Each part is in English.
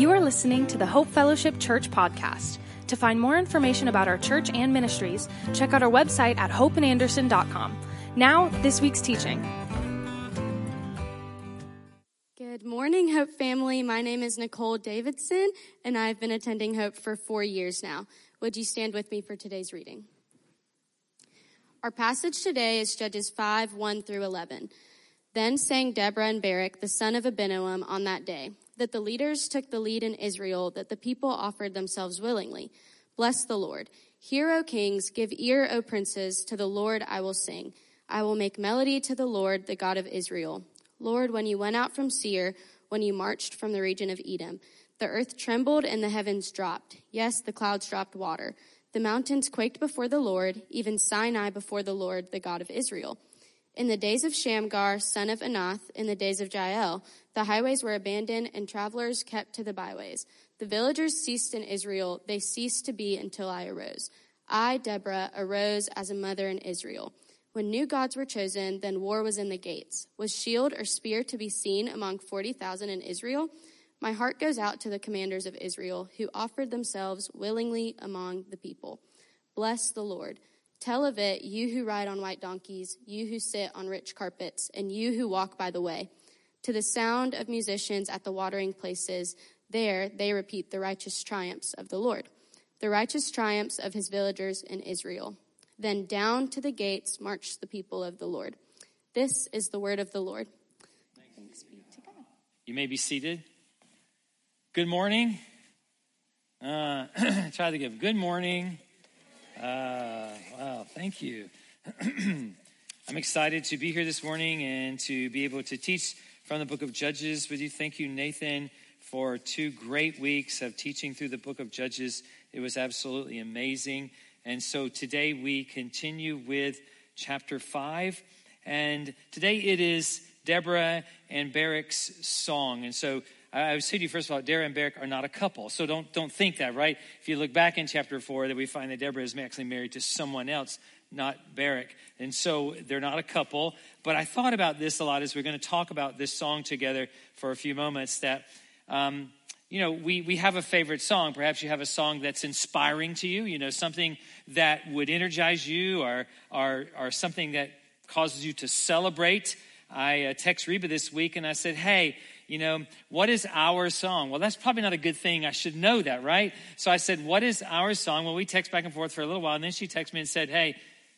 You are listening to the Hope Fellowship Church podcast. To find more information about our church and ministries, check out our website at hopeinanderson.com. Now, this week's teaching. Good morning, Hope family. My name is Nicole Davidson, and I've been attending Hope for four years now. Would you stand with me for today's reading? Our passage today is Judges 5 1 through 11. Then sang Deborah and Barak, the son of Abinoam, on that day that the leaders took the lead in Israel, that the people offered themselves willingly. Bless the Lord. Hear, O kings, give ear, O princes, to the Lord I will sing. I will make melody to the Lord, the God of Israel. Lord, when you went out from Seir, when you marched from the region of Edom, the earth trembled and the heavens dropped. Yes, the clouds dropped water. The mountains quaked before the Lord, even Sinai before the Lord, the God of Israel. In the days of Shamgar, son of Anath, in the days of Jael, the highways were abandoned and travelers kept to the byways. The villagers ceased in Israel. They ceased to be until I arose. I, Deborah, arose as a mother in Israel. When new gods were chosen, then war was in the gates. Was shield or spear to be seen among 40,000 in Israel? My heart goes out to the commanders of Israel who offered themselves willingly among the people. Bless the Lord. Tell of it, you who ride on white donkeys, you who sit on rich carpets, and you who walk by the way. To the sound of musicians at the watering places, there they repeat the righteous triumphs of the Lord, the righteous triumphs of his villagers in Israel. Then down to the gates march the people of the Lord. This is the word of the Lord. Thanks be to God. You may be seated. Good morning. Uh, try to give good morning. Uh, wow, thank you. I'm excited to be here this morning and to be able to teach from the book of Judges with you. Thank you, Nathan, for two great weeks of teaching through the book of Judges. It was absolutely amazing. And so today we continue with chapter 5. And today it is Deborah and Barak's song. And so I would say to you, first of all, Deborah and Barak are not a couple. So don't, don't think that, right? If you look back in chapter 4, that we find that Deborah is actually married to someone else, not Barak. And so they're not a couple. But I thought about this a lot as we're going to talk about this song together for a few moments that, um, you know, we, we have a favorite song. Perhaps you have a song that's inspiring to you, you know, something that would energize you or, or, or something that causes you to celebrate. I uh, text Reba this week and I said, hey, you know, what is our song? Well, that's probably not a good thing. I should know that, right? So I said, what is our song? Well, we text back and forth for a little while, and then she texted me and said, hey,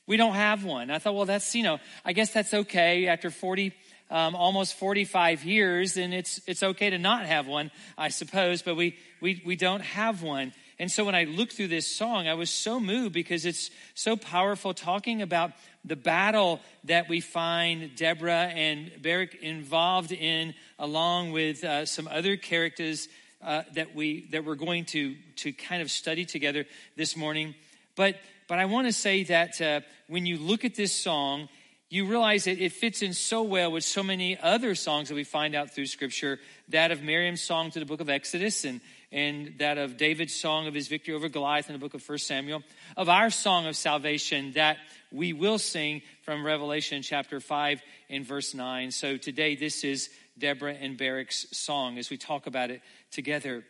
we don't have one. I thought, well, that's, you know, I guess that's okay after 40, um, almost 45 years, and it's, it's okay to not have one, I suppose, but we, we, we don't have one. And so when I looked through this song, I was so moved because it's so powerful talking about the battle that we find Deborah and Barak involved in, along with uh, some other characters uh, that we that we're going to to kind of study together this morning. But but I want to say that uh, when you look at this song, you realize that it fits in so well with so many other songs that we find out through Scripture. That of Miriam's song to the book of Exodus, and and that of David's song of his victory over Goliath in the book of 1 Samuel, of our song of salvation that we will sing from Revelation chapter 5 and verse 9. So today, this is Deborah and Barak's song as we talk about it together.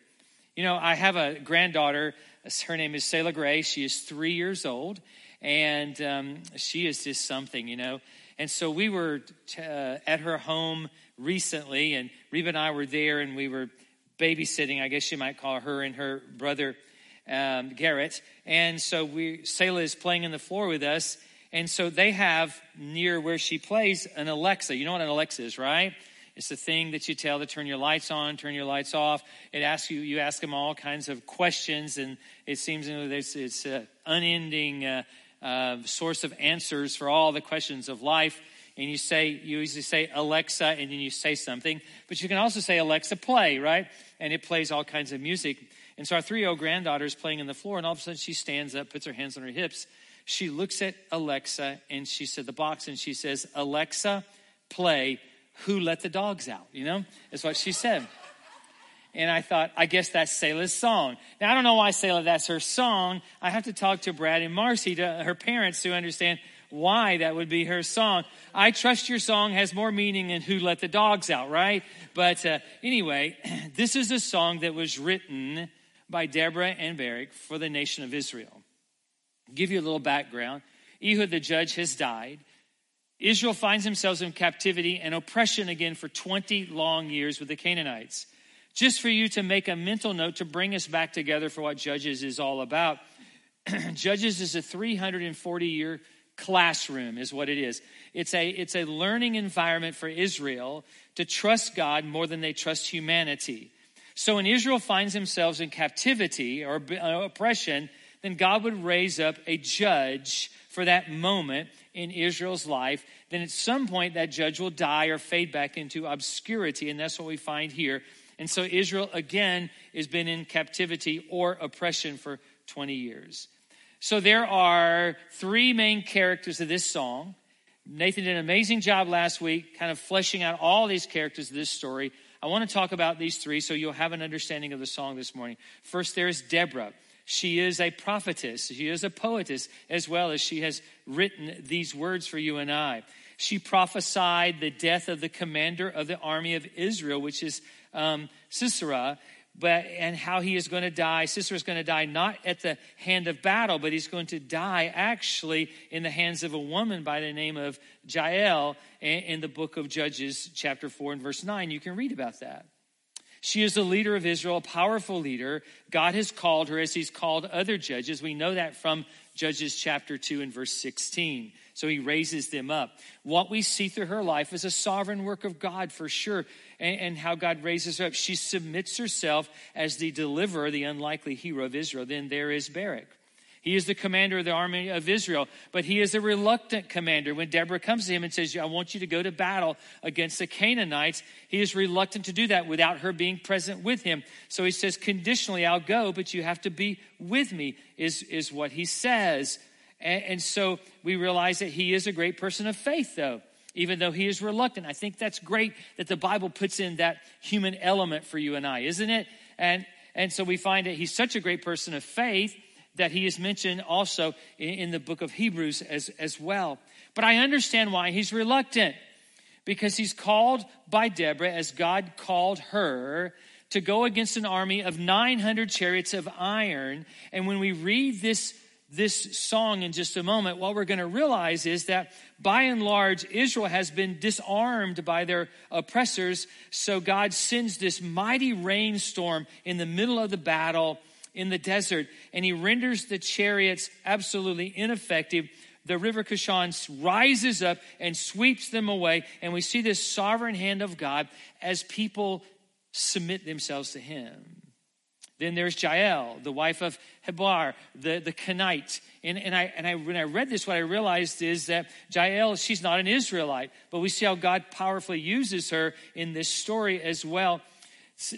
You know, I have a granddaughter. Her name is Selah Gray. She is three years old, and um, she is just something, you know. And so we were t- uh, at her home recently, and Reba and I were there, and we were babysitting, I guess you might call her and her brother um, Garrett. And so we, Selah is playing in the floor with us. And so they have near where she plays an Alexa. You know what an Alexa is, right? It's the thing that you tell to turn your lights on, turn your lights off. It asks you, you ask them all kinds of questions, and it seems you know, it's, it's an unending uh, uh, source of answers for all the questions of life and you say, you usually say Alexa and then you say something, but you can also say Alexa play, right? And it plays all kinds of music. And so our three year old granddaughter is playing on the floor and all of a sudden she stands up, puts her hands on her hips. She looks at Alexa and she said the box and she says, Alexa, play Who Let the Dogs Out? You know, that's what she said. And I thought, I guess that's Selah's song. Now, I don't know why Selah, that's her song. I have to talk to Brad and Marcy, to her parents, to understand why that would be her song. I Trust Your Song has more meaning than Who Let the Dogs Out, right? But uh, anyway, this is a song that was written by Deborah and Barak for the nation of Israel. I'll give you a little background. Ehud the judge has died. Israel finds themselves in captivity and oppression again for 20 long years with the Canaanites. Just for you to make a mental note to bring us back together for what Judges is all about. Judges is a 340 year classroom is what it is. It's a, it's a learning environment for Israel to trust God more than they trust humanity. So when Israel finds themselves in captivity or uh, oppression, then God would raise up a judge for that moment in Israel's life. Then at some point, that judge will die or fade back into obscurity. And that's what we find here. And so Israel, again, has been in captivity or oppression for 20 years. So there are three main characters of this song. Nathan did an amazing job last week, kind of fleshing out all these characters of this story. I want to talk about these three so you'll have an understanding of the song this morning. First, there is Deborah. She is a prophetess. She is a poetess as well as she has written these words for you and I. She prophesied the death of the commander of the army of Israel, which is um, Sisera, but and how he is going to die. Sisera is going to die not at the hand of battle, but he's going to die actually in the hands of a woman by the name of Jael in the book of Judges, chapter 4 and verse 9. You can read about that. She is the leader of Israel, a powerful leader. God has called her as he's called other judges. We know that from Judges chapter 2 and verse 16. So he raises them up. What we see through her life is a sovereign work of God for sure, and, and, how God raises her up. She submits herself as the deliverer, the unlikely hero of Israel. Then there is Barak. He is the commander of the army of Israel, but he is a reluctant commander. When Deborah comes to him and says, I want you to go to battle against the Canaanites, he is reluctant to do that without her being present with him. So he says, conditionally, I'll go, but you have to be with me, is, is what he says. And, and so we realize that he is a great person of faith, though even though he is reluctant. I think that's great that the Bible puts in that human element for you and I, isn't it? And and so we find that he's such a great person of faith that he is mentioned also in, the book of Hebrews as, as well. But I understand why he's reluctant. Because he's called by Deborah as God called her to go against an army of 900 chariots of iron. And when we read this this song in just a moment, what we're going to realize is that by and large, Israel has been disarmed by their oppressors. So God sends this mighty rainstorm in the middle of the battle in the desert, and he renders the chariots absolutely ineffective. The river Kishon rises up and sweeps them away, and we see this sovereign hand of God as people submit themselves to him. Then there's Jael, the wife of Heber, the, the Kenite. And, and, I, and I, when I read this, what I realized is that Jael, she's not an Israelite, but we see how God powerfully uses her in this story as well.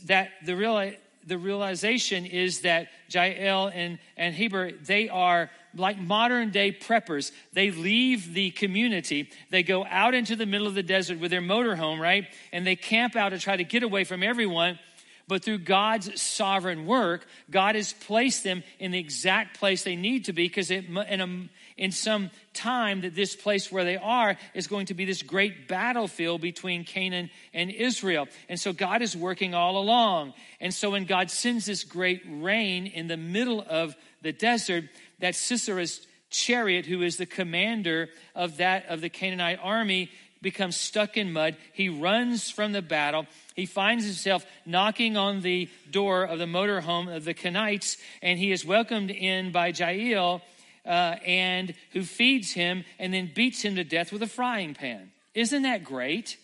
That the, real, the realization is that Jael and, and Heber, they are like modern day preppers. They leave the community, they go out into the middle of the desert with their motorhome, right? And they camp out to try to get away from everyone but through God's sovereign work, God has placed them in the exact place they need to be because in, a, in some time that this place where they are is going to be this great battlefield between Canaan and Israel. And so God is working all along. And so when God sends this great rain in the middle of the desert, that Sisera's chariot, who is the commander of that of the Canaanite army, becomes stuck in mud. He runs from the battle. He finds himself knocking on the door of the motorhome of the Kenites, and he is welcomed in by Jael, uh, and who feeds him and then beats him to death with a frying pan. Isn't that great?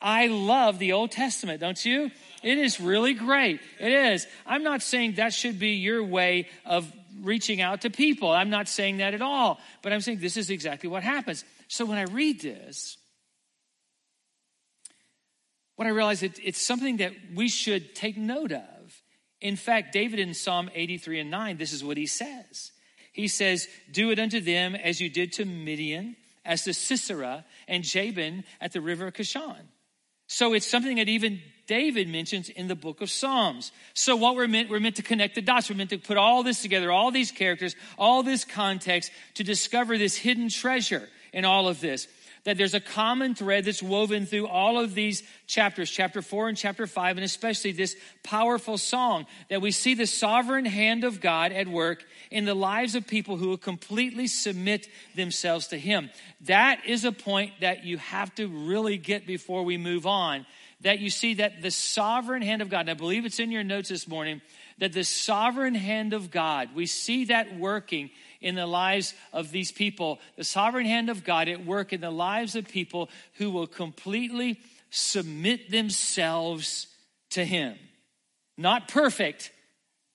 I love the Old Testament, don't you? It is really great. It is. I'm not saying that should be your way of reaching out to people. I'm not saying that at all. But I'm saying this is exactly what happens. So when I read this, what I realize it, it's something that we should take note of. In fact, David in Psalm 83 and 9, this is what he says. He says, Do it unto them as you did to Midian, as to Sisera and Jabin at the river Kishon. So it's something that even David mentions in the book of Psalms. So what we're meant, we're meant to connect the dots. We're meant to put all this together, all these characters, all this context to discover this hidden treasure in all of this that there's a common thread that's woven through all of these chapters, chapter four and chapter five, and especially this powerful song that we see the sovereign hand of God at work in the lives of people who will completely submit themselves to Him. That is a point that you have to really get before we move on. That you see that the sovereign hand of God, and I believe it's in your notes this morning, that the sovereign hand of God, we see that working in the lives of these people, the sovereign hand of God at work in the lives of people who will completely submit themselves to Him. Not perfect.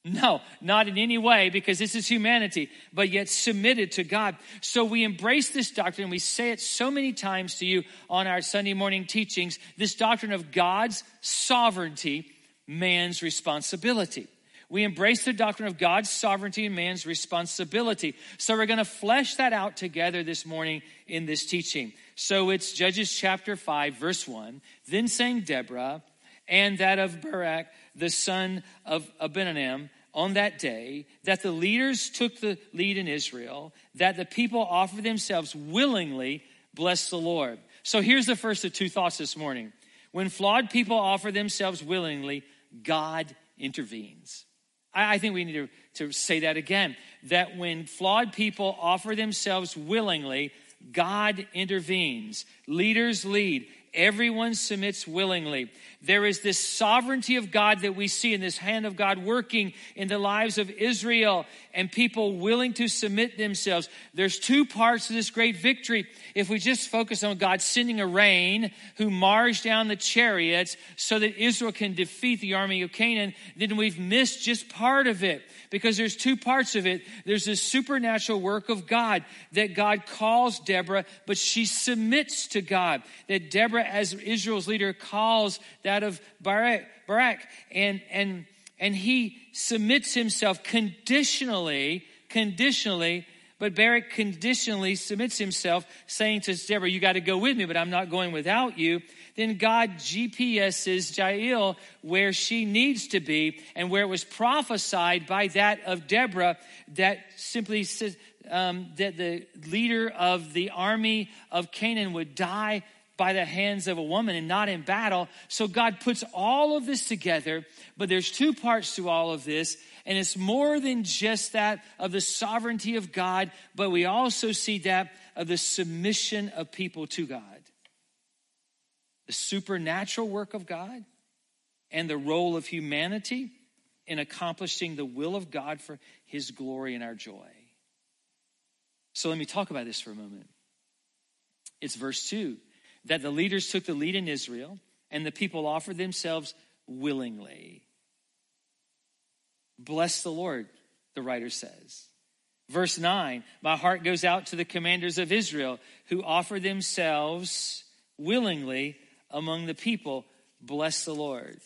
No, not in any way because this is humanity, but yet submitted to God. So we embrace this doctrine. We say it so many times to you on our Sunday morning teachings this doctrine of God's sovereignty, man's responsibility we embrace the doctrine of God's sovereignty and man's responsibility. So we're going to flesh that out together this morning in this teaching. So it's Judges chapter 5, verse 1. Then sang Deborah and that of Barak, the son of Abinoam, on that day that the leaders took the lead in Israel, that the people offered themselves willingly, bless the Lord. So here's the first of two thoughts this morning. When flawed people offer themselves willingly, God intervenes. I, think we need to, to say that again that when flawed people offer themselves willingly, God intervenes. Leaders lead. Everyone submits willingly. There is this sovereignty of God that we see in this hand of God working in the lives of Israel and people willing to submit themselves. There's two parts to this great victory. If we just focus on God sending a rain who mars down the chariots so that Israel can defeat the army of Canaan, then we've missed just part of it because there's two parts of it. There's this supernatural work of God that God calls Deborah, but she submits to God. That Deborah, as Israel's leader, calls that of Barak, Barak and, and, and he submits himself conditionally, conditionally but Barak conditionally submits himself, saying to Deborah, You got to go with me, but I'm not going without you. Then God GPS's Jael where she needs to be and where it was prophesied by that of Deborah that simply says um, that the leader of the army of Canaan would die by the hands of a woman and not in battle. So God puts all of this together, but there's two parts to all of this. And it's more than just that of the sovereignty of God, but we also see that of the submission of people to God. The supernatural work of God and the role of humanity in accomplishing the will of God for his glory and our joy. So let me talk about this for a moment. It's verse 2 that the leaders took the lead in Israel and the people offered themselves willingly. Bless the Lord, the writer says. Verse 9 My heart goes out to the commanders of Israel who offer themselves willingly among the people. Bless the Lord.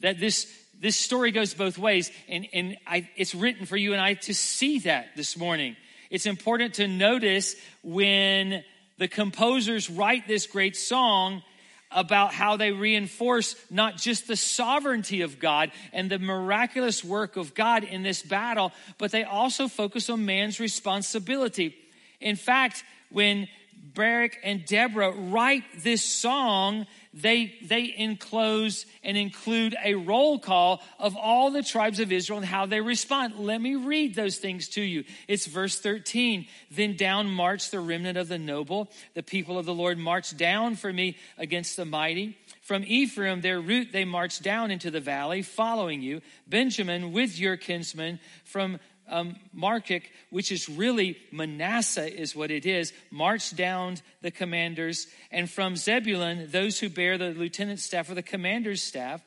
That this, this story goes both ways, and, and I, it's written for you and I to see that this morning. It's important to notice when the composers write this great song about how they reinforce not just the sovereignty of God and the miraculous work of God in this battle, but they also focus on man's responsibility. In fact, when Barak and Deborah write this song, they, they enclose and include a roll call of all the tribes of Israel and how they respond. Let me read those things to you. It's verse 13. Then down marched the remnant of the noble. The people of the Lord marched down for me against the mighty. From Ephraim, their route, they marched down into the valley, following you. Benjamin, with your kinsmen, from um, Markic, which is really Manasseh, is what it is, marched down the commanders, and from Zebulun, those who bear the lieutenant's staff or the commander's staff.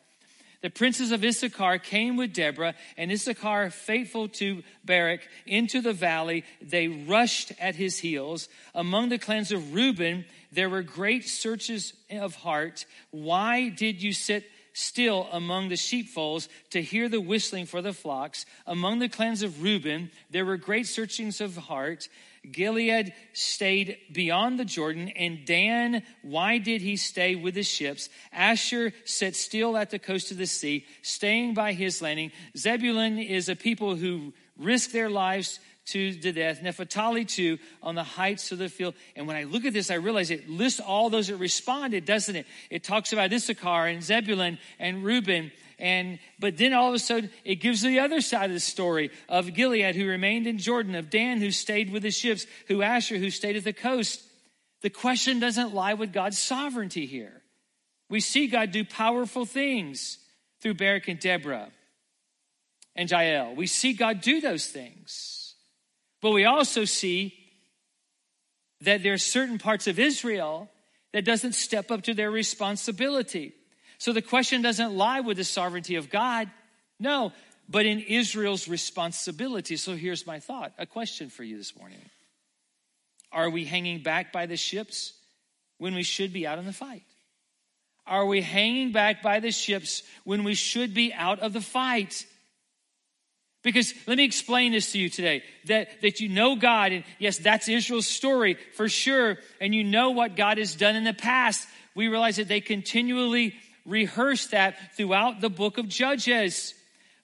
The princes of Issachar came with Deborah, and Issachar, faithful to Barak, into the valley. They rushed at his heels. Among the clans of Reuben, there were great searches of heart. Why did you sit still among the sheepfolds to hear the whistling for the flocks. Among the clans of Reuben, there were great searchings of heart. Gilead stayed beyond the Jordan, and Dan, why did he stay with the ships? Asher sat still at the coast of the sea, staying by his landing. Zebulun is a people who risk their lives to the death. Naphtali too on the heights of the field. And when I look at this, I realize it lists all those that responded, doesn't it? It talks about Issachar and Zebulun and Reuben. And but then all of a sudden it gives the other side of the story of Gilead who remained in Jordan, of Dan who stayed with the ships, who Asher who stayed at the coast. The question doesn't lie with God's sovereignty here. We see God do powerful things through Barak and Deborah and Jael. We see God do those things. But we also see that there are certain parts of Israel that doesn't step up to their responsibility. So the question doesn't lie with the sovereignty of God. No, but in Israel's responsibility. So here's my thought a question for you this morning Are we hanging back by the ships when we should be out in the fight? Are we hanging back by the ships when we should be out of the fight? Because let me explain this to you today that, that you know God, and yes, that's Israel's story for sure, and you know what God has done in the past. We realize that they continually rehearse that throughout the book of Judges.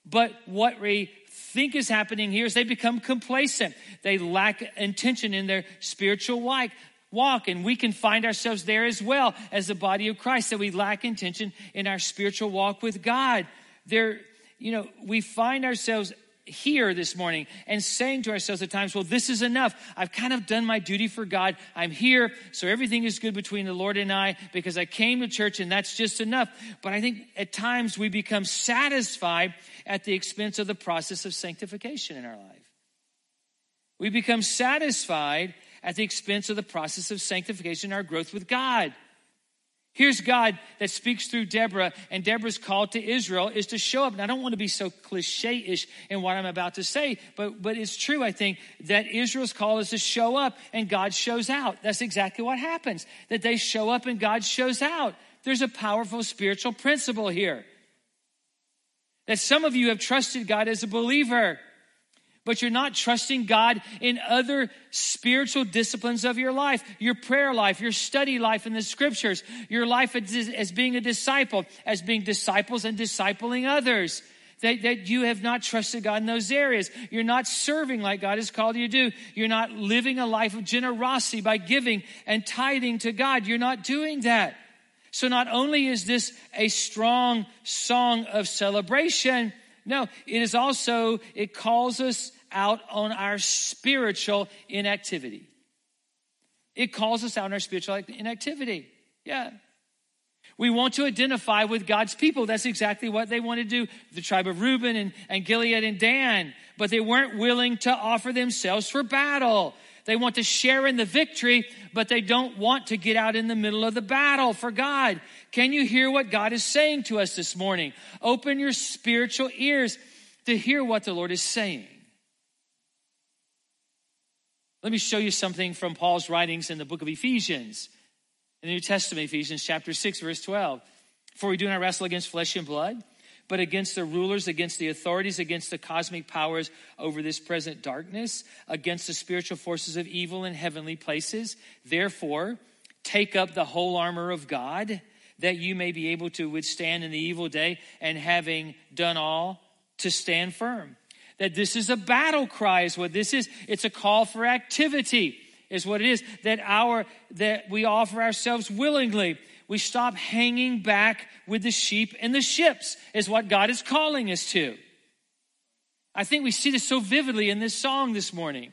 But what we think is happening here is they become complacent. They lack intention in their spiritual walk. Walk, and we can find ourselves there as well as the body of Christ, that we lack intention in our spiritual walk with God. There, you know, we find ourselves here this morning and saying to ourselves at times, well, this is enough. I've kind of done my duty for God. I'm here, so everything is good between the Lord and I because I came to church and that's just enough. But I think at times we become satisfied at the expense of the process of sanctification in our life. We become satisfied at the expense of the process of sanctification, our growth with God. Here's God that speaks through Deborah, and Deborah's call to Israel is to show up. And I don't want to be so cliche ish in what I'm about to say, but, but it's true, I think, that Israel's call is to show up and God shows out. That's exactly what happens, that they show up and God shows out. There's a powerful spiritual principle here. That some of you have trusted God as a believer but you're not trusting God in other spiritual disciplines of your life, your prayer life, your study life in the scriptures, your life as, being a disciple, as being disciples and discipling others. That, that you have not trusted God in those areas. You're not serving like God has called you to do. You're not living a life of generosity by giving and tithing to God. You're not doing that. So not only is this a strong song of celebration, no, it is also, it calls us out on our spiritual inactivity. It calls us out on our spiritual inactivity. Yeah. We want to identify with God's people. That's exactly what they want to do. The tribe of Reuben and, and Gilead and Dan. But they weren't willing to offer themselves for battle. They want to share in the victory, but they don't want to get out in the middle of the battle for God. Can you hear what God is saying to us this morning? Open your spiritual ears to hear what the Lord is saying. Let me show you something from Paul's writings in the book of Ephesians, in the New Testament, Ephesians chapter 6, verse 12. For we do not wrestle against flesh and blood, but against the rulers, against the authorities, against the cosmic powers over this present darkness, against the spiritual forces of evil in heavenly places. Therefore, take up the whole armor of God, that you may be able to withstand in the evil day, and having done all, to stand firm that this is a battle cry is what this is. It's a call for activity is what it is. That our, that we offer ourselves willingly. We stop hanging back with the sheep and the ships is what God is calling us to. I think we see this so vividly in this song this morning.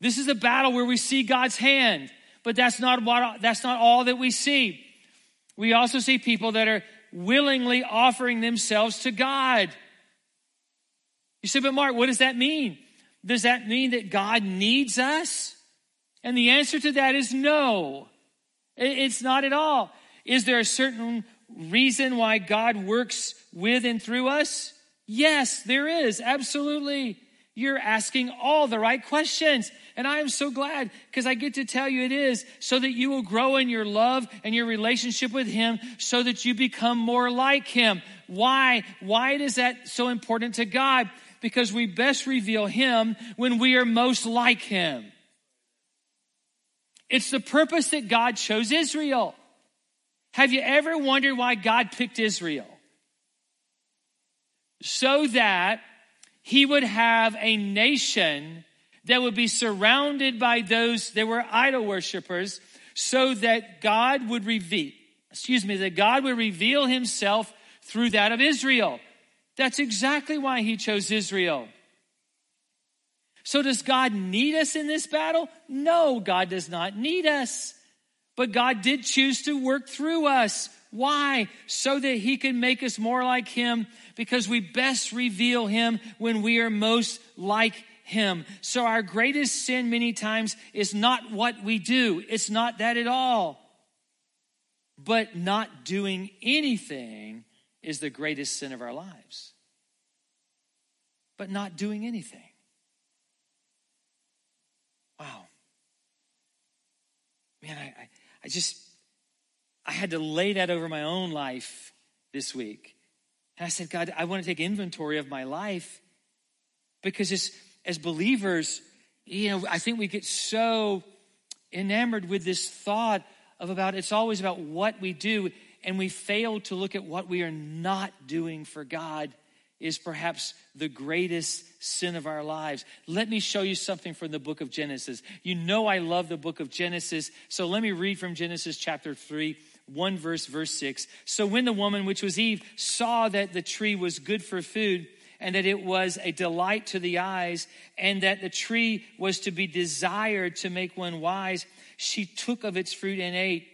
This is a battle where we see God's hand, but that's not what, that's not all that we see. We also see people that are willingly offering themselves to God. You say, but Mark, what does that mean? Does that mean that God needs us? And the answer to that is no. It's not at all. Is there a certain reason why God works with and through us? Yes, there is. Absolutely. You're asking all the right questions. And I am so glad because I get to tell you it is so that you will grow in your love and your relationship with Him so that you become more like Him. Why? Why is that so important to God? Because we best reveal Him when we are most like Him. It's the purpose that God chose Israel. Have you ever wondered why God picked Israel? So that He would have a nation that would be surrounded by those that were idol worshippers so that God would reveal, excuse me, that God would reveal himself through that of Israel. That's exactly why he chose Israel. So, does God need us in this battle? No, God does not need us. But God did choose to work through us. Why? So that He can make us more like Him, because we best reveal Him when we are most like him. So our greatest sin many times is not what we do. It's not that at all. But not doing anything is the greatest sin of our lives. But not doing anything. Wow. Man, I, I, I just, I had to lay that over my own life this week. And I said, God, I want to take inventory of my life because it's, as believers, you know, I think we get so enamored with this thought of about it's always about what we do, and we fail to look at what we are not doing for God is perhaps the greatest sin of our lives. Let me show you something from the book of Genesis. You know, I love the book of Genesis. So let me read from Genesis chapter 3, 1 verse, verse 6. So when the woman, which was Eve, saw that the tree was good for food, and that it was a delight to the eyes, and that the tree was to be desired to make one wise. She took of its fruit and ate.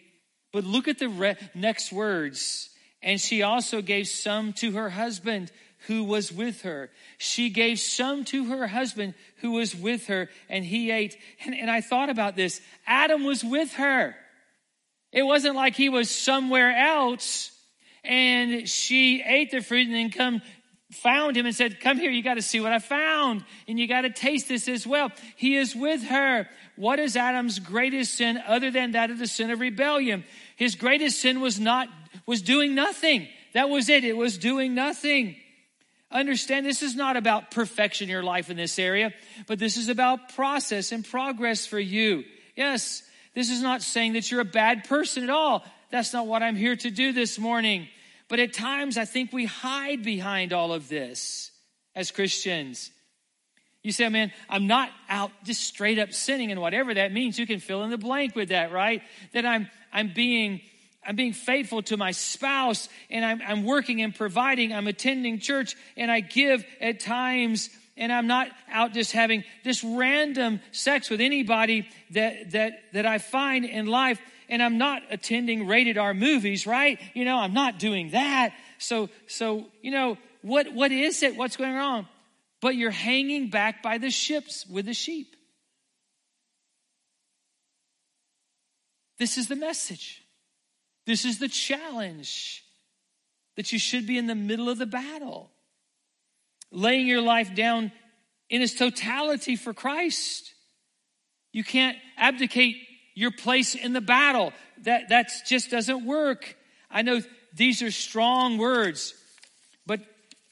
But look at the re- next words. And she also gave some to her husband who was with her. She gave some to her husband who was with her, and he ate. And, and I thought about this. Adam was with her. It wasn't like he was somewhere else and she ate the fruit and then come found him and said, Come here, you got to see what I found, and you got to taste this as well. He is with her. What is Adam's greatest sin other than that of the sin of rebellion? His greatest sin was not, was doing nothing. That was it. It was doing nothing. Understand this is not about perfection in your life in this area, but this is about process and progress for you. Yes, this is not saying that you're a bad person at all. That's not what I'm here to do this morning. But at times, I think we hide behind all of this as Christians. You say, man, I'm not out just straight up sinning, and whatever that means, you can fill in the blank with that, right? That I'm I'm being I'm being faithful to my spouse, and I'm, I'm working and providing. I'm attending church, and I give at times, and I'm not out just having this random sex with anybody that that that I find in life and I'm not attending rated R movies, right? You know, I'm not doing that. So, so, you know, what, what is it? What's going on? But you're hanging back by the ships with the sheep. This is the message. This is the challenge that you should be in the middle of the battle, laying your life down in its totality for Christ. You can't abdicate your place in the battle. That that just doesn't work. I know these are strong words, but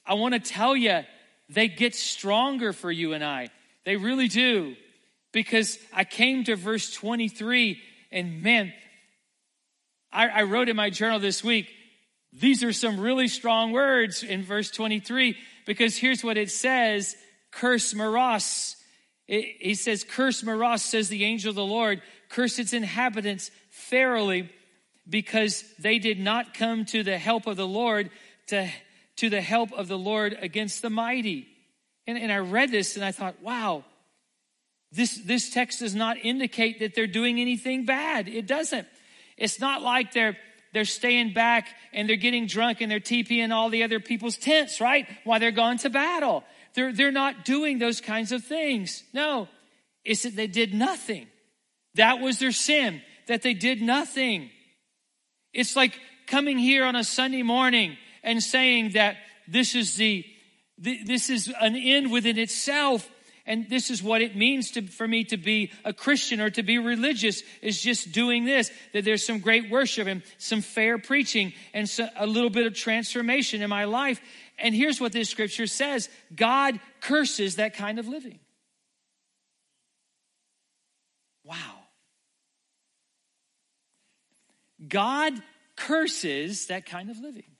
I want to tell you they get stronger for you and I. They really do. Because I came to verse 23 and man, I, I wrote in my journal this week, these are some really strong words in verse 23 because here's what it says curse Meroz. he says, Curse Meroz, says the angel of the Lord, curse its inhabitants fairly because they did not come to the help of the Lord, to, to the help of the Lord against the mighty. And, and I read this and I thought, wow, this, this text does not indicate that they're doing anything bad. It doesn't. It's not like they're, they're staying back and they're getting drunk and they're TPing all the other people's tents, right? While they're gone to battle. They're, they're not doing those kinds of things. No, it's that they did nothing. That was their sin, that they did nothing. It's like coming here on a Sunday morning and saying that this is the, this is an end within itself And this is what it means to, for me to be a Christian or to be religious is just doing this, that there's some great worship and some fair preaching and so, a little bit of transformation in my life. And here's what this scripture says God curses that kind of living. Wow. God curses that kind of living.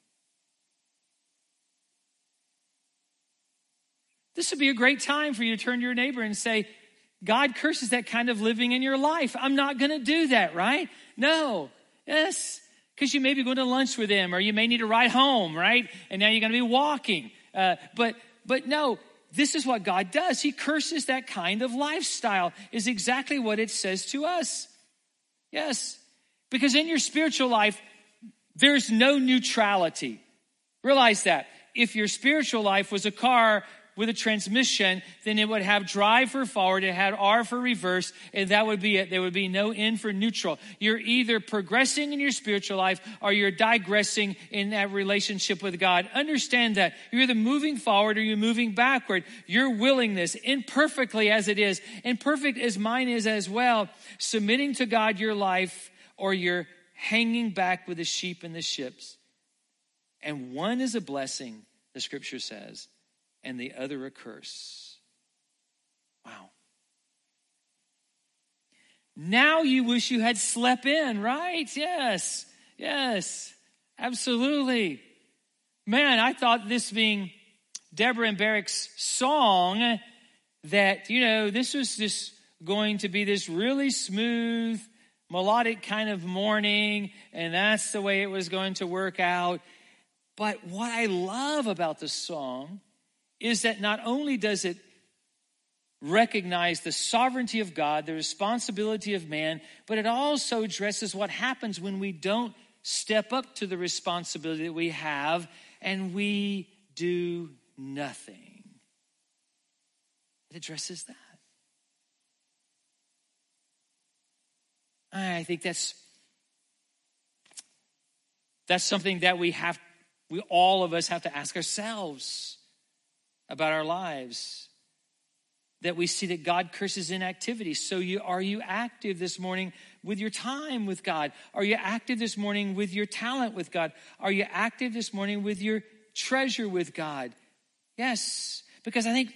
This would be a great time for you to turn to your neighbor and say, God curses that kind of living in your life. I'm not going to do that, right? No. Yes. Because you may be going to lunch with them or you may need to ride home, right? And now you're going to be walking. Uh, but, but no, this is what God does. He curses that kind of lifestyle, is exactly what it says to us. Yes. Because in your spiritual life, there's no neutrality. Realize that. If your spiritual life was a car with a transmission, then it would have drive for forward, it had R for reverse, and that would be it. There would be no N for neutral. You're either progressing in your spiritual life or you're digressing in that relationship with God. Understand that. You're either moving forward or you're moving backward. Your willingness, imperfectly as it is, imperfect as mine is as well, submitting to God your life or you're hanging back with the sheep and the ships. And one is a blessing, the scripture says, and the other a curse. Wow. Now you wish you had slept in, right? Yes, yes, absolutely. Man, I thought this being Deborah and Barak's song, that, you know, this was just going to be this really smooth, melodic kind of morning, and that's the way it was going to work out. But what I love about the song is that not only does it recognize the sovereignty of God, the responsibility of man, but it also addresses what happens when we don't step up to the responsibility that we have and we do nothing. It addresses that. I think that's that's something that we have we all of us have to ask ourselves about our lives that we see that God curses inactivity. So you are you active this morning with your time with God? Are you active this morning with your talent with God? Are you active this morning with your treasure with God? Yes, because I think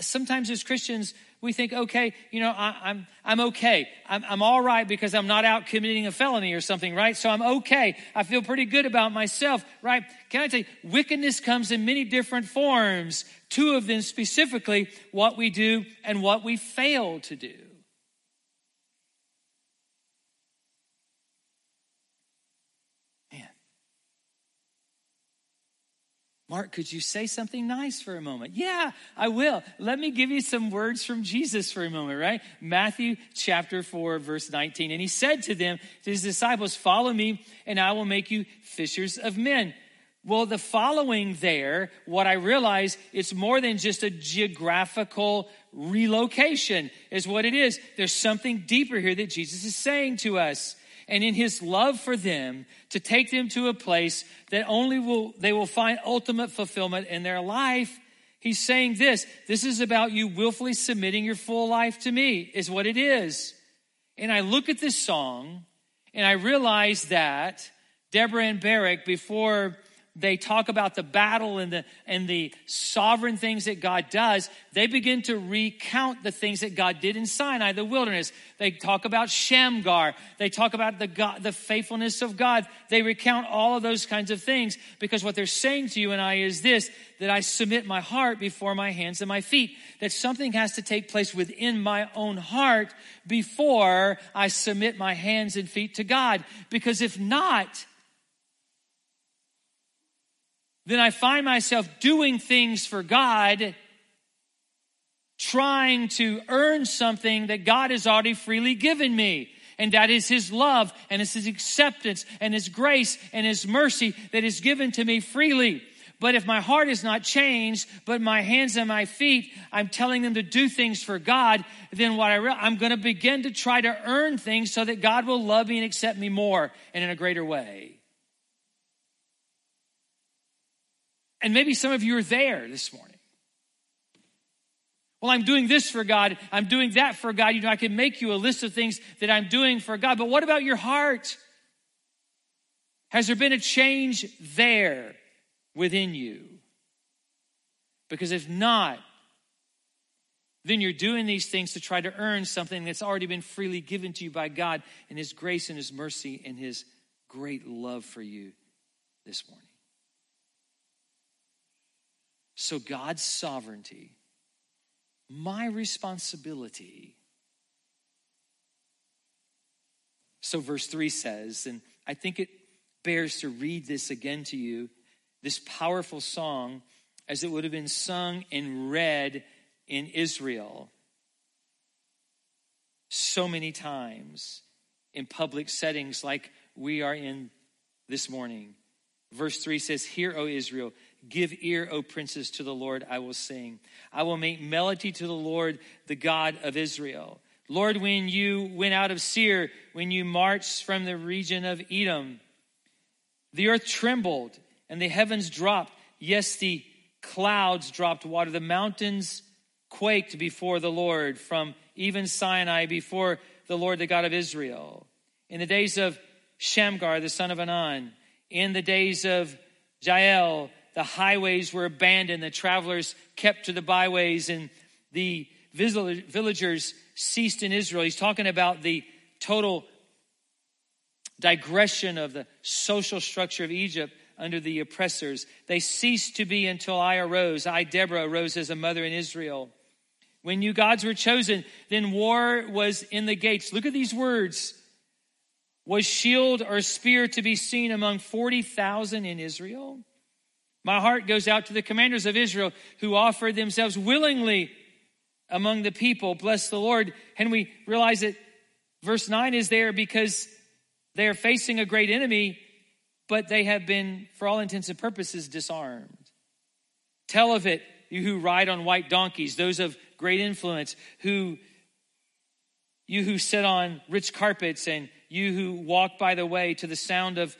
sometimes as Christians we think, okay, you know, I, am I'm, I'm okay. I'm, I'm all right because I'm not out committing a felony or something, right? So I'm okay. I feel pretty good about myself, right? Can I tell you, wickedness comes in many different forms. Two of them specifically, what we do and what we fail to do. Mark, could you say something nice for a moment? Yeah, I will. Let me give you some words from Jesus for a moment, right? Matthew chapter 4, verse 19. And he said to them, to his disciples, Follow me, and I will make you fishers of men. Well, the following there, what I realize, it's more than just a geographical relocation, is what it is. There's something deeper here that Jesus is saying to us and in his love for them to take them to a place that only will they will find ultimate fulfillment in their life he's saying this this is about you willfully submitting your full life to me is what it is. And i look at this song and i realize that deborah and barak before they talk about the battle and the, and the sovereign things that God does, they begin to recount the things that God did in Sinai, the wilderness. They talk about Shamgar. They talk about the, God, the faithfulness of God. They recount all of those kinds of things because what they're saying to you and I is this, that I submit my heart before my hands and my feet. That something has to take place within my own heart before I submit my hands and feet to God. Because if not, then I find myself doing things for God, trying to earn something that God has already freely given me. And that is His love and it's His acceptance and His grace and His mercy that is given to me freely. But if my heart is not changed, but my hands and my feet, I'm telling them to do things for God, then what I re- I'm going to begin to try to earn things so that God will love me and accept me more and in a greater way. And maybe some of you are there this morning Well, I'm doing this for God. I'm doing that for God. You know, I can make you a list of things that I'm doing for God. But what about your heart? Has there been a change there within you? Because if not, then you're doing these things to try to earn something that's already been freely given to you by God and His grace and His mercy and His great love for you this morning. So, God's sovereignty, my responsibility. So, verse 3 says, and I think it bears to read this again to you this powerful song as it would have been sung and read in Israel so many times in public settings like we are in this morning. Verse 3 says, Hear, O Israel, give ear, O princes, to the Lord I will sing. I will make melody to the Lord, the God of Israel. Lord, when you went out of Seir, when you marched from the region of Edom, the earth trembled and the heavens dropped. Yes, the clouds dropped water. The mountains quaked before the Lord from even Sinai before the Lord, the God of Israel. In the days of Shamgar, the son of Anath, in the days of Jael, the highways were abandoned, the travelers kept to the byways, and the villagers ceased in Israel. He's talking about the total digression of the social structure of Egypt under the oppressors. They ceased to be until I arose. I, Deborah, arose as a mother in Israel. When you gods were chosen, then war was in the gates. Look at these words. Was shield or spear to be seen among 40,000 in Israel? My heart goes out to the commanders of Israel who offered themselves willingly among the people. Bless the Lord. And we realize that verse 9 is there because they are facing a great enemy, but they have been, for all intents and purposes, disarmed. Tell of it, you who ride on white donkeys, those of great influence, who you who sit on rich carpets and you who walk by the way to the sound of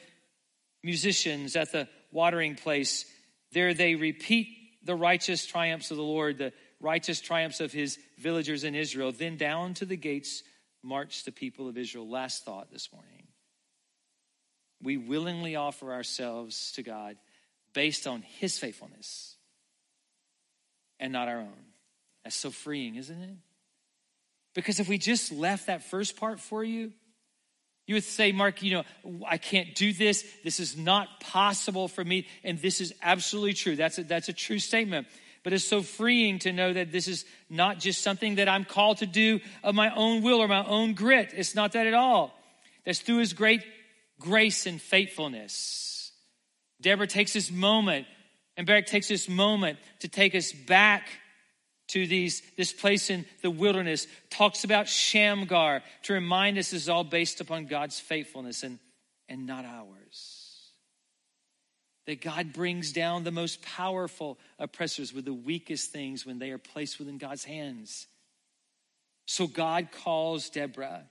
musicians at the watering place. There they repeat the righteous triumphs of the Lord, the righteous triumphs of his villagers in Israel. Then down to the gates march the people of Israel. Last thought this morning. We willingly offer ourselves to God based on His faithfulness and not our own. That's so freeing, isn't it? Because if we just left that first part for you, you would say, Mark, you know, I can't do this. This is not possible for me. And this is absolutely true. That's a, that's a true statement. But it's so freeing to know that this is not just something that I'm called to do of my own will or my own grit. It's not that at all. That's through His great grace and faithfulness. Deborah takes this moment, and Barak takes this moment to take us back to these, this place in the wilderness, talks about Shamgar to remind us this is all based upon God's faithfulness and, and not ours. That God brings down the most powerful oppressors with the weakest things when they are placed within God's hands. So God calls Deborah.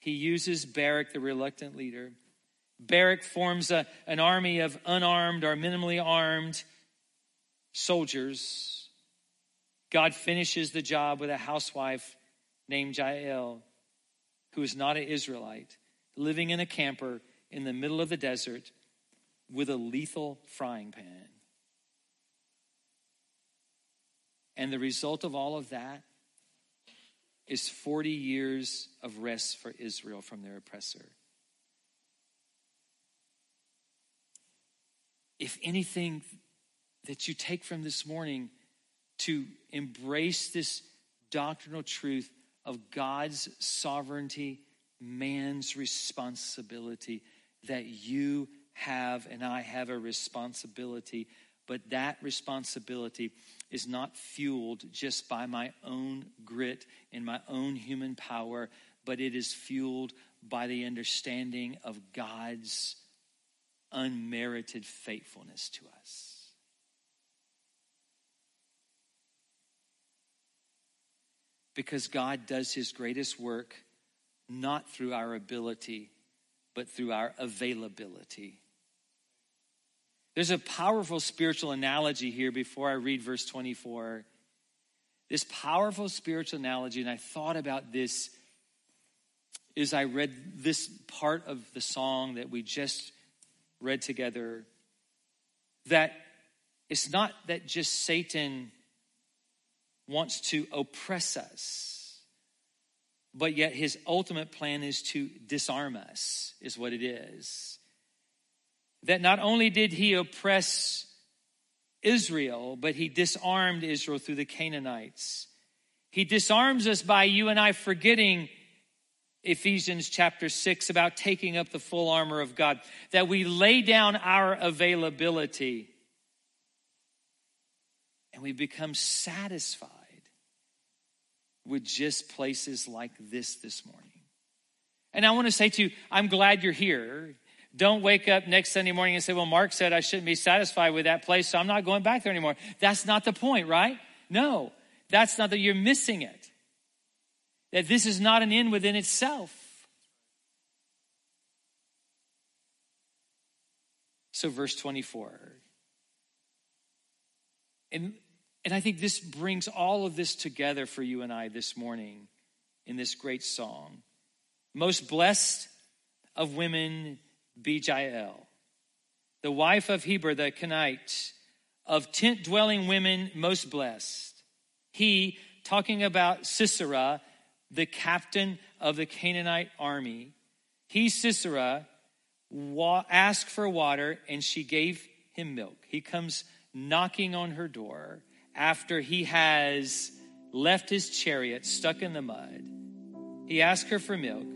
He uses Barak, the reluctant leader. Barak forms a, an army of unarmed or minimally armed soldiers. God finishes the job with a housewife named Jael, who is not an Israelite, living in a camper in the middle of the desert with a lethal frying pan. And the result of all of that is 40 years of rest for Israel from their oppressor. if anything that you take from this morning to embrace this doctrinal truth of God's sovereignty, man's responsibility, that you have and I have a responsibility, but that responsibility is not fueled just by my own grit and my own human power, but it is fueled by the understanding of God's unmerited faithfulness to us. Because God does his greatest work not through our ability, but through our availability. There's a powerful spiritual analogy here before I read verse 24. this powerful spiritual analogy, and I thought about this as I read this part of the song that we just read together. That it's not that just Satan wants to oppress us, but yet his ultimate plan is to disarm us, is what it is. That not only did he oppress Israel, but he disarmed Israel through the Canaanites. He disarms us by you and I forgetting Ephesians chapter 6 about taking up the full armor of God, that we lay down our availability and we become satisfied with just places like this this morning. And I want to say to you, I'm glad you're here. Don't wake up next Sunday morning and say, Well, Mark said I shouldn't be satisfied with that place, so I'm not going back there anymore. That's not the point, right? No, that's not that you're missing it. That this is not an end within itself. So, verse 24. And, and I think this brings all of this together for you and I this morning in this great song. Most blessed of women be Jael, the wife of Heber the Kenite, of tent dwelling women most blessed. He, talking about Sisera, the captain of the Canaanite army, he, Sisera, wa- asked for water and she gave him milk. He comes knocking on her door after he has left his chariot stuck in the mud. He asked her for milk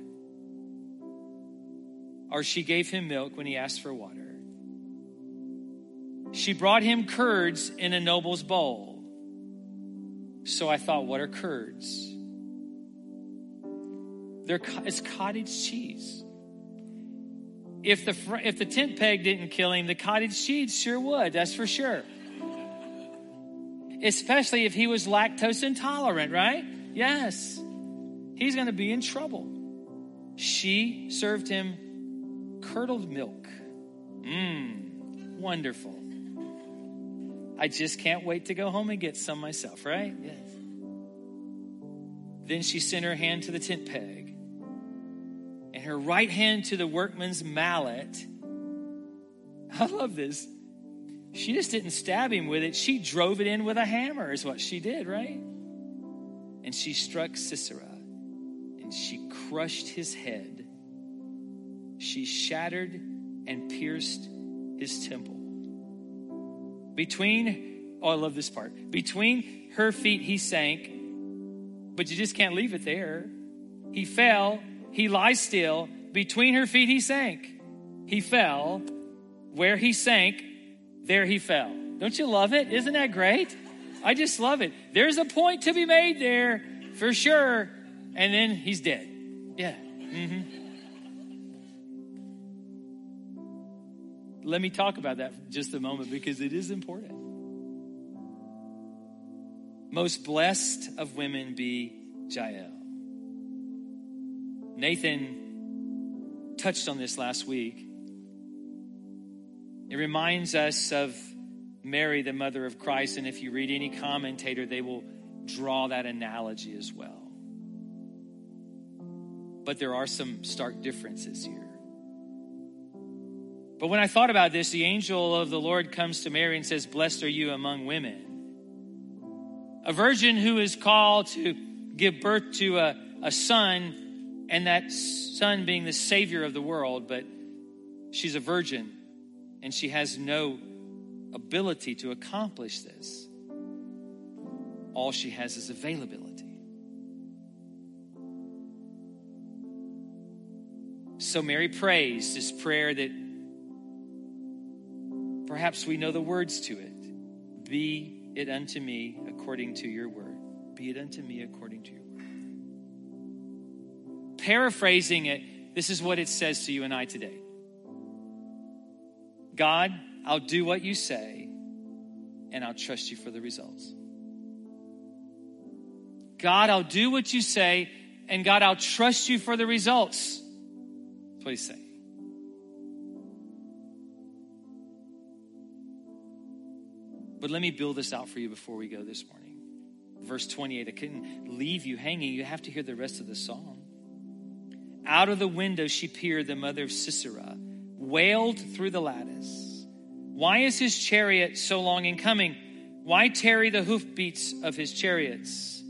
or she gave him milk when he asked for water. She brought him curds in a noble's bowl. So I thought, what are curds? They're, it's cottage cheese. If the, if the tent peg didn't kill him, the cottage cheese sure would, that's for sure. Especially if he was lactose intolerant, right? Yes. He's going to be in trouble. She served him curdled milk. Mmm, wonderful. I just can't wait to go home and get some myself, right? Yes. Then she sent her hand to the tent peg and her right hand to the workman's mallet. I love this. She just didn't stab him with it. She drove it in with a hammer, is what she did, right? And she struck Sisera and she crushed his head she shattered and pierced his temple. Between, oh, I love this part. Between her feet, he sank, but you just can't leave it there. He fell, he lies still. Between her feet, he sank. He fell. Where he sank, there he fell. Don't you love it? Isn't that great? I just love it. There's a point to be made there for sure. And then he's dead. Yeah. Mm-hmm. Let me talk about that for just a moment because it is important. Most blessed of women be Jael. Nathan touched on this last week. It reminds us of Mary, the mother of Christ, and if you read any commentator, they will draw that analogy as well. But there are some stark differences here. But when I thought about this, the angel of the Lord comes to Mary and says, Blessed are you among women. A virgin who is called to give birth to a, a son, and that son being the Savior of the world, but she's a virgin and she has no ability to accomplish this. All she has is availability. So Mary prays this prayer that Perhaps we know the words to it. Be it unto me according to your word. Be it unto me according to your word. Paraphrasing it, this is what it says to you and I today God, I'll do what you say, and I'll trust you for the results. God, I'll do what you say, and God, I'll trust you for the results. That's what he's saying. But let me build this out for you before we go this morning. Verse 28, I couldn't leave you hanging. You have to hear the rest of the song. Out of the window she peered, the mother of Sisera, wailed through the lattice. Why is his chariot so long in coming? Why tarry the hoofbeats of his chariots?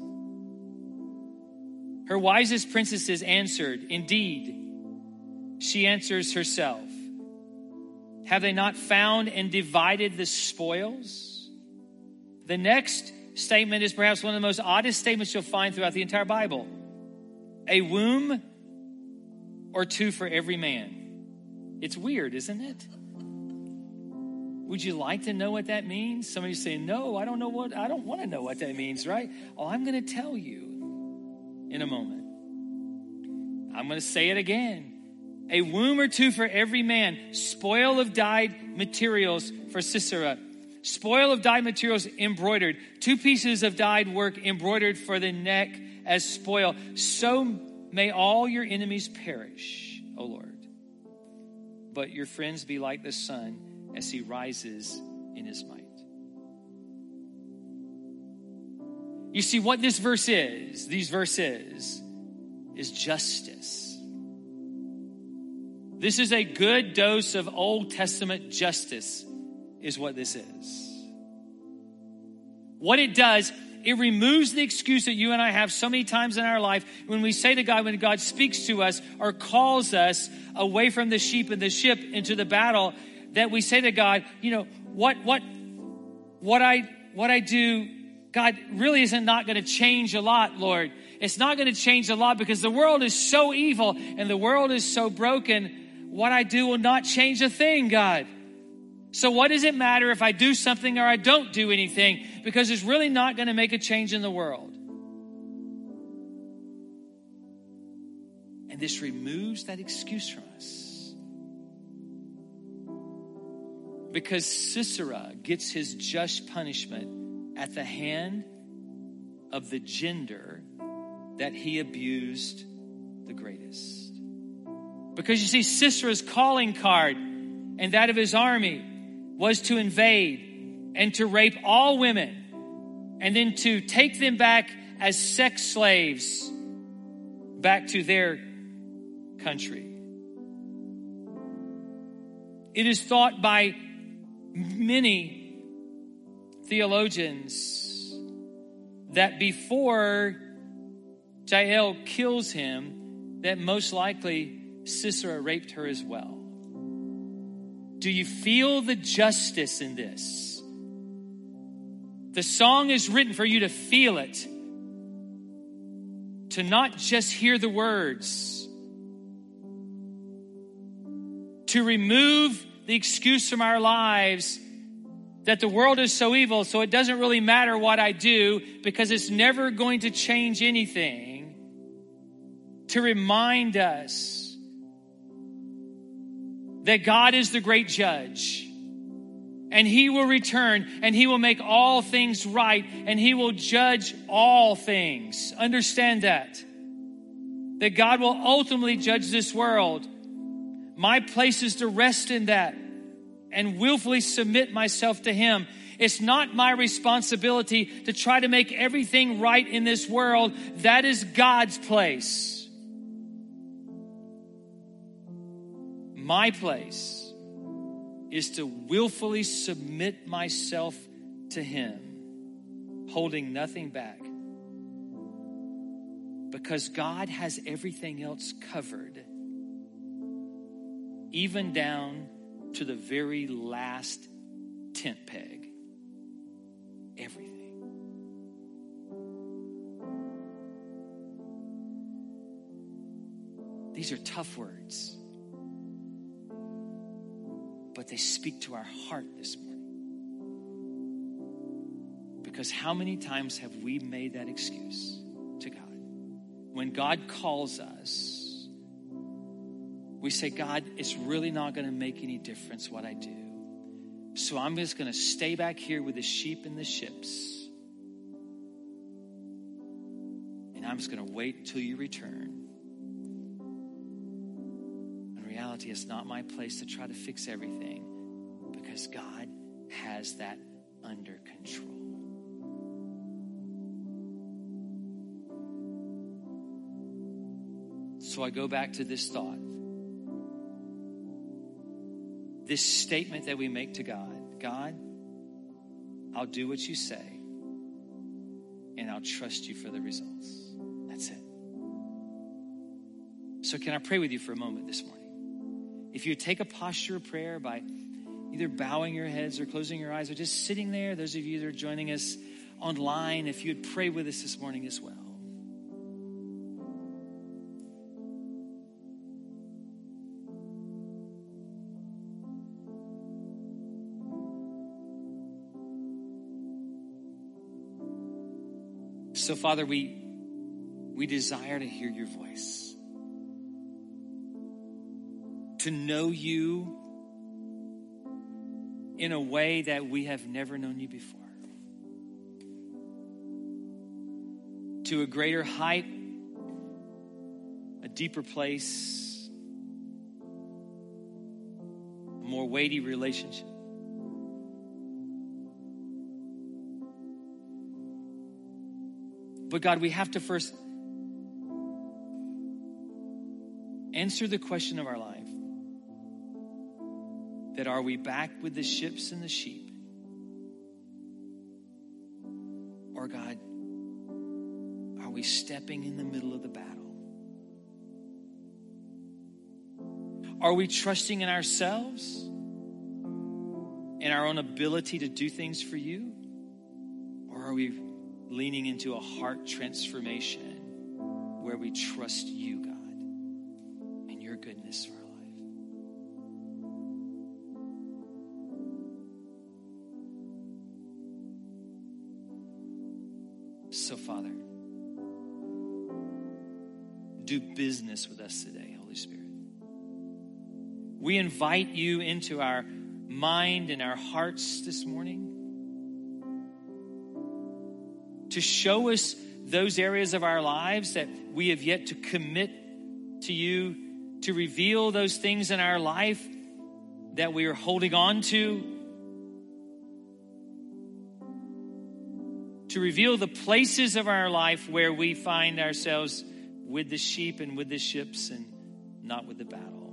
Her wisest princesses answered, Indeed, she answers herself. Have they not found and divided the spoils? The next statement is perhaps one of the most oddest statements you'll find throughout the entire Bible. A womb or two for every man. It's weird, isn't it? Would you like to know what that means? Somebody say, "No, I don't know what I don't want to know what that means," right? Oh, I'm going to tell you in a moment. I'm going to say it again. A womb or two for every man, spoil of dyed materials for Sisera spoil of dyed materials embroidered, two pieces of dyed work embroidered for the neck as spoil. So may all your enemies perish, O Lord. But your friends be like the sun as he rises in his might. You see, what this verse is, these verses, is justice. This is a good dose of Old Testament justice is what this is. What it does, it removes the excuse that you and I have so many times in our life when we say to God, when God speaks to us or calls us away from the sheep and the ship into the battle, that we say to God, you know, what, what, what I, what I do, God really isn't not going to change a lot, Lord. It's not going to change a lot because the world is so evil and the world is so broken. What I do will not change a thing, God. So, what does it matter if I do something or I don't do anything? Because it's really not going to make a change in the world. And this removes that excuse from us. Because Sisera gets his just punishment at the hand of the gender that he abused the greatest. Because you see, Sisera's calling card and that of his army was to invade and to rape all women and then to take them back as sex slaves back to their country. It is thought by many theologians that before Jael kills him, that most likely Sisera raped her as well. Do you feel the justice in this? The song is written for you to feel it, to not just hear the words, to remove the excuse from our lives that the world is so evil, so it doesn't really matter what I do because it's never going to change anything. To remind us that God is the great judge and he will return and he will make all things right and he will judge all things. Understand that. That God will ultimately judge this world. My place is to rest in that and willfully submit myself to him. It's not my responsibility to try to make everything right in this world. That is God's place. My place is to willfully submit myself to Him, holding nothing back. Because God has everything else covered, even down to the very last tent peg. Everything. These are tough words they speak to our heart this morning. Because how many times have we made that excuse to God? When God calls us, we say, God, it's really not going to make any difference what I do. So I'm just going to stay back here with the sheep and the ships. And I'm just going to wait until you return. reality. It's not my place to try to fix everything because God has that under control. So I go back to this thought. This statement that we make to God God, I'll do what you say, and I'll trust you for the results. That's it. So, can I pray with you for a moment this morning? If you take a posture of prayer by either bowing your heads or closing your eyes or just sitting there, those of you that are joining us online, if you'd pray with us this morning as well. So, Father, we, we desire to hear your voice, to know you in a way that we have never known you before, to a greater height, a deeper place, a more weighty relationship. But God, we have to first answer the question of our life that are we back with the ships and the sheep? Or, God, are we stepping in the middle of the battle? Are we trusting in ourselves and our own ability to do things for you? Or are we leaning into a heart transformation where we trust you, God, and your goodness for our with us today, Holy Spirit. We invite you into our mind and our hearts this morning to show us those areas of our lives that we have yet to commit to you, to reveal those things in our life that we are holding on to, to reveal the places of our life where we find ourselves with the sheep and with the ships and not with the battle.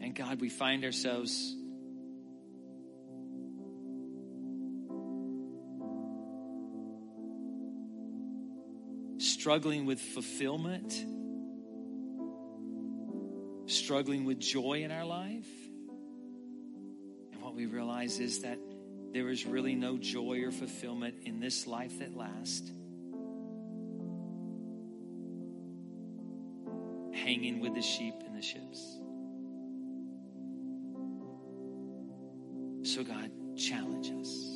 And God, we find ourselves struggling with fulfillment, struggling with joy in our life. And what we realize is that there is really no joy or fulfillment in this life that lasts. Hanging with the sheep and the ships. So, God, challenge us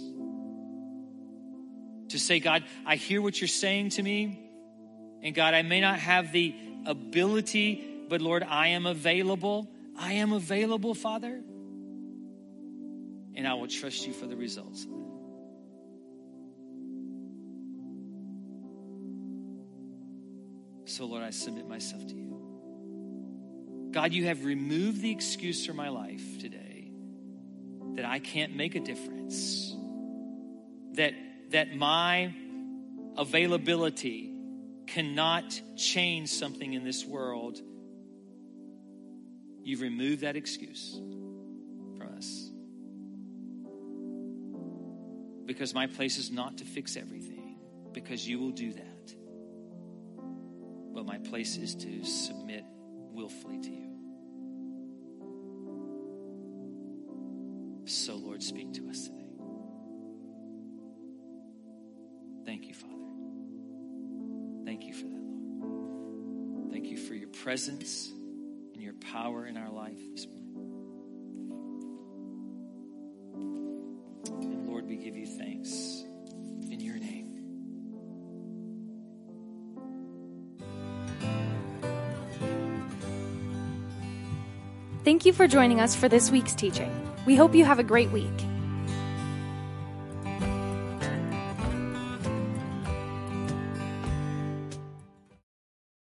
to say, God, I hear what you're saying to me. And God, I may not have the ability, but Lord, I am available. I am available, Father. And I will trust you for the results. So, Lord, I submit myself to you. God, you have removed the excuse from my life today that I can't make a difference, that, that my availability cannot change something in this world, you've removed that excuse Because my place is not to fix everything, because you will do that. But my place is to submit willfully to you. So, Lord, speak to us today. Thank you, Father. Thank you for that, Lord. Thank you for your presence and your power in our life this morning. Thank you for joining us for this week's teaching. We hope you have a great week.